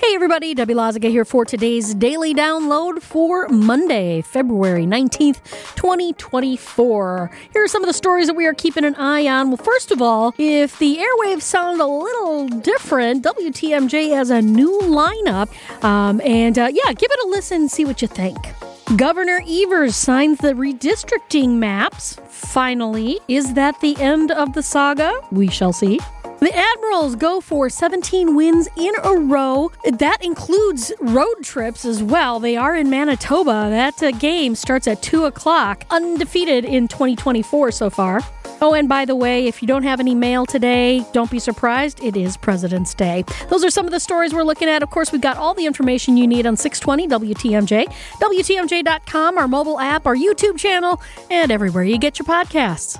Hey, everybody, Debbie Lazaga here for today's daily download for Monday, February 19th, 2024. Here are some of the stories that we are keeping an eye on. Well, first of all, if the airwaves sound a little different, WTMJ has a new lineup. Um, and uh, yeah, give it a listen, see what you think. Governor Evers signs the redistricting maps. Finally, is that the end of the saga? We shall see. The Admirals go for 17 wins in a row. That includes road trips as well. They are in Manitoba. That uh, game starts at 2 o'clock, undefeated in 2024 so far. Oh, and by the way, if you don't have any mail today, don't be surprised. It is President's Day. Those are some of the stories we're looking at. Of course, we've got all the information you need on 620 WTMJ, WTMJ.com, our mobile app, our YouTube channel, and everywhere you get your podcasts.